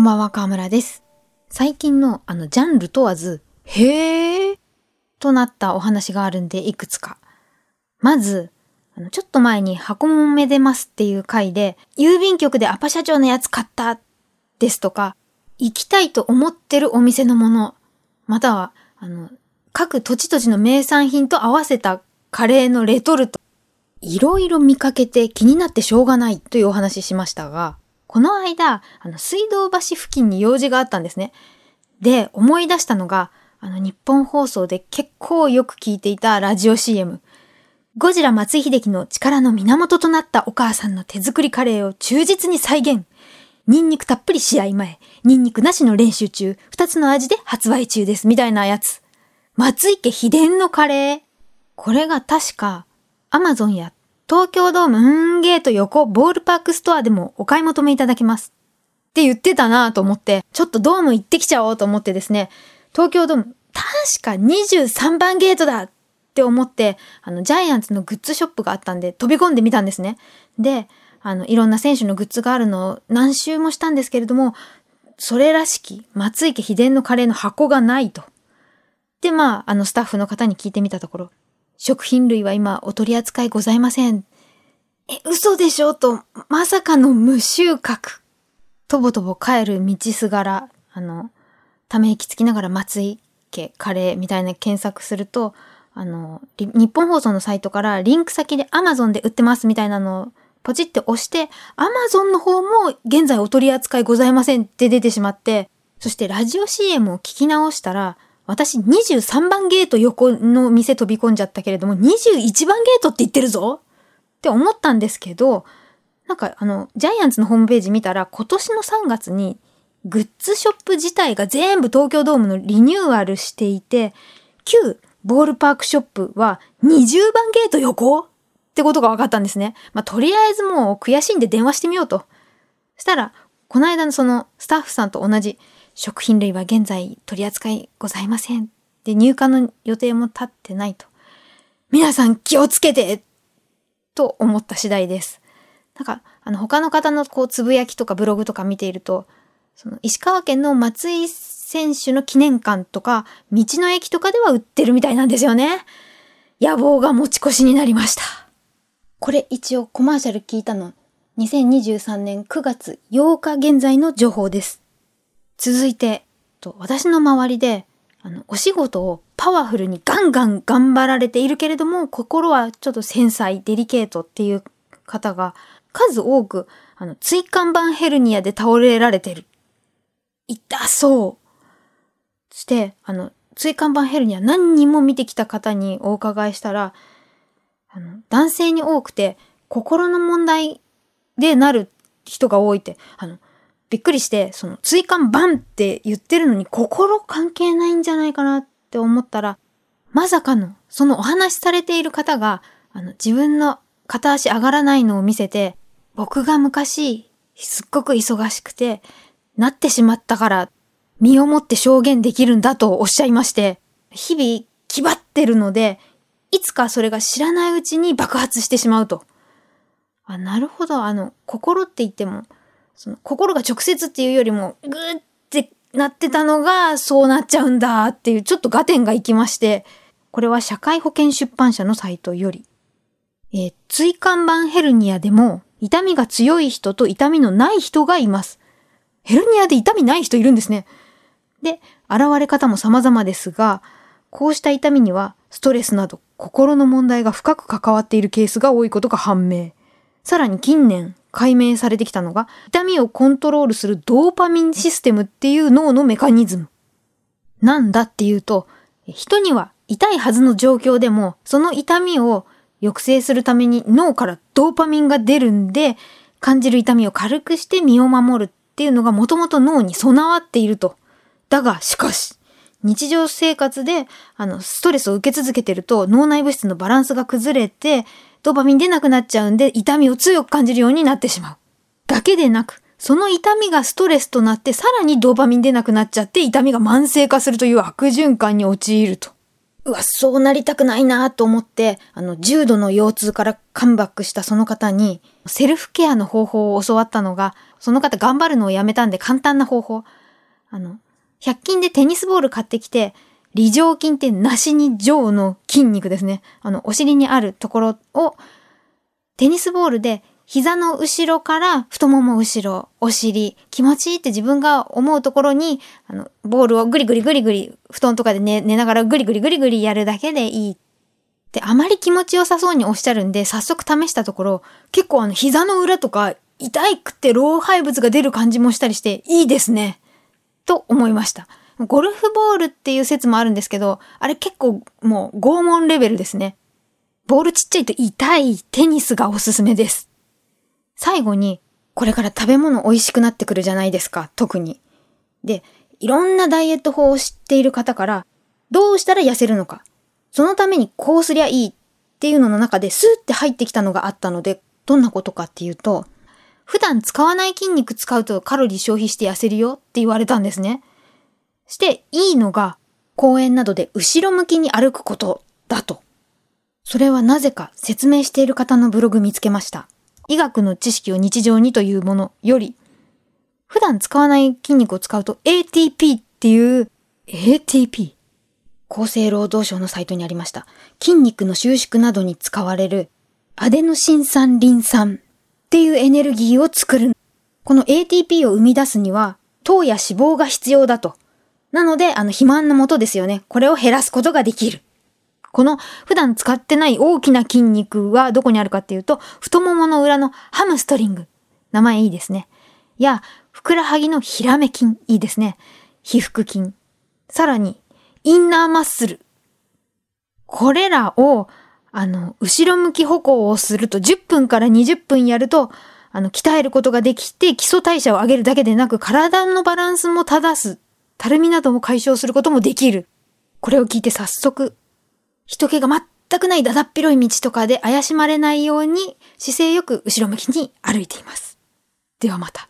こんばんは、河村です。最近のあの、ジャンル問わず、へーとなったお話があるんで、いくつか。まず、あの、ちょっと前に箱もめでますっていう回で、郵便局でアパ社長のやつ買ったですとか、行きたいと思ってるお店のもの、または、あの、各土地土地の名産品と合わせたカレーのレトルト、いろいろ見かけて気になってしょうがないというお話ししましたが、この間、あの、水道橋付近に用事があったんですね。で、思い出したのが、あの、日本放送で結構よく聞いていたラジオ CM。ゴジラ松井秀喜の力の源となったお母さんの手作りカレーを忠実に再現。ニンニクたっぷり試合前、ニンニクなしの練習中、二つの味で発売中です、みたいなやつ。松井家秘伝のカレー。これが確か、アマゾンや東京ドームーンゲート横ボールパークストアでもお買い求めいただけます。って言ってたなと思って、ちょっとドーム行ってきちゃおうと思ってですね、東京ドーム、確か23番ゲートだって思って、あの、ジャイアンツのグッズショップがあったんで飛び込んでみたんですね。で、あの、いろんな選手のグッズがあるのを何周もしたんですけれども、それらしき松池秘伝のカレーの箱がないと。で、まあ、あの、スタッフの方に聞いてみたところ、食品類は今お取り扱いございません。え、嘘でしょ？と、まさかの無収穫。とぼとぼ帰る道すがら、あの、ため息つきながら松井家カレーみたいな検索すると、あの、日本放送のサイトからリンク先で Amazon で売ってますみたいなのをポチって押して、Amazon の方も現在お取り扱いございませんって出てしまって、そしてラジオ CM を聞き直したら、私23番ゲート横の店飛び込んじゃったけれども、21番ゲートって言ってるぞって思ったんですけど、なんかあの、ジャイアンツのホームページ見たら今年の3月にグッズショップ自体が全部東京ドームのリニューアルしていて、旧ボールパークショップは20番ゲート横ってことが分かったんですね。まあ、とりあえずもう悔しいんで電話してみようと。したら、この間のそのスタッフさんと同じ食品類は現在取り扱いございません。で、入荷の予定も立ってないと。皆さん気をつけてと思った次第です。なんか、あの、他の方のこう、つぶやきとかブログとか見ていると、その、石川県の松井選手の記念館とか、道の駅とかでは売ってるみたいなんですよね。野望が持ち越しになりました。これ一応コマーシャル聞いたの、2023年9月8日現在の情報です。続いて、と私の周りで、あの、お仕事をパワフルにガンガン頑張られているけれども、心はちょっと繊細、デリケートっていう方が数多く、あの、椎間板ヘルニアで倒れられてる。痛そう。そして、あの、椎間板ヘルニア何人も見てきた方にお伺いしたら、あの、男性に多くて、心の問題でなる人が多いって、あの、びっくりして、その、椎間板って言ってるのに心関係ないんじゃないかなって思ったら、まさかの、そのお話しされている方が、あの、自分の片足上がらないのを見せて、僕が昔、すっごく忙しくて、なってしまったから、身をもって証言できるんだとおっしゃいまして、日々、気張ってるので、いつかそれが知らないうちに爆発してしまうと。あ、なるほど。あの、心って言っても、その心が直接っていうよりも、ぐーってなってたのが、そうなっちゃうんだっていう、ちょっと合点がいきまして、これは社会保険出版社のサイトより。えー、椎間板ヘルニアでも、痛みが強い人と痛みのない人がいます。ヘルニアで痛みない人いるんですね。で、現れ方も様々ですが、こうした痛みには、ストレスなど心の問題が深く関わっているケースが多いことが判明。さらに近年解明されてきたのが、痛みをコントロールするドーパミンシステムっていう脳のメカニズム。なんだっていうと、人には痛いはずの状況でも、その痛みを抑制するために脳からドーパミンが出るんで、感じる痛みを軽くして身を守るっていうのがもともと脳に備わっていると。だが、しかし、日常生活で、あの、ストレスを受け続けてると脳内物質のバランスが崩れて、ドーパミン出なくなっちゃうんで痛みを強く感じるようになってしまう。だけでなく、その痛みがストレスとなってさらにドーパミン出なくなっちゃって痛みが慢性化するという悪循環に陥ると。うわ、そうなりたくないなと思って、あの、重度の腰痛からカムバックしたその方に、セルフケアの方法を教わったのが、その方頑張るのをやめたんで簡単な方法。あの、100均でテニスボール買ってきて、梨状筋って梨に上の筋肉ですね。あの、お尻にあるところを、テニスボールで膝の後ろから太もも後ろ、お尻、気持ちいいって自分が思うところに、あの、ボールをグリグリグリグリ、布団とかで寝寝ながらグリグリグリグリやるだけでいい。で、あまり気持ちよさそうにおっしゃるんで、早速試したところ、結構あの、膝の裏とか、痛いくて老廃物が出る感じもしたりして、いいですね。と思いました。ゴルフボールっていう説もあるんですけど、あれ結構もう拷問レベルですね。ボールちっちゃいと痛いテニスがおすすめです。最後に、これから食べ物美味しくなってくるじゃないですか、特に。で、いろんなダイエット法を知っている方から、どうしたら痩せるのか。そのためにこうすりゃいいっていうのの中でスーって入ってきたのがあったので、どんなことかっていうと、普段使わない筋肉使うとカロリー消費して痩せるよって言われたんですね。して、いいのが、公園などで後ろ向きに歩くことだと。それはなぜか説明している方のブログ見つけました。医学の知識を日常にというものより、普段使わない筋肉を使うと ATP っていう ATP 厚生労働省のサイトにありました。筋肉の収縮などに使われるアデノシン酸リン酸っていうエネルギーを作る。この ATP を生み出すには糖や脂肪が必要だと。なので、あの肥満のもとですよね。これを減らすことができる。この普段使ってない大きな筋肉はどこにあるかっていうと、太ももの裏のハムストリング。名前いいですね。や、ふくらはぎのヒラメ筋。いいですね。皮腹筋。さらに、インナーマッスル。これらを、あの、後ろ向き歩行をすると10分から20分やると、あの、鍛えることができて基礎代謝を上げるだけでなく体のバランスも正す。たるみなども解消することもできる。これを聞いて早速人気が全くないだだっ広い道とかで怪しまれないように姿勢よく後ろ向きに歩いています。ではまた。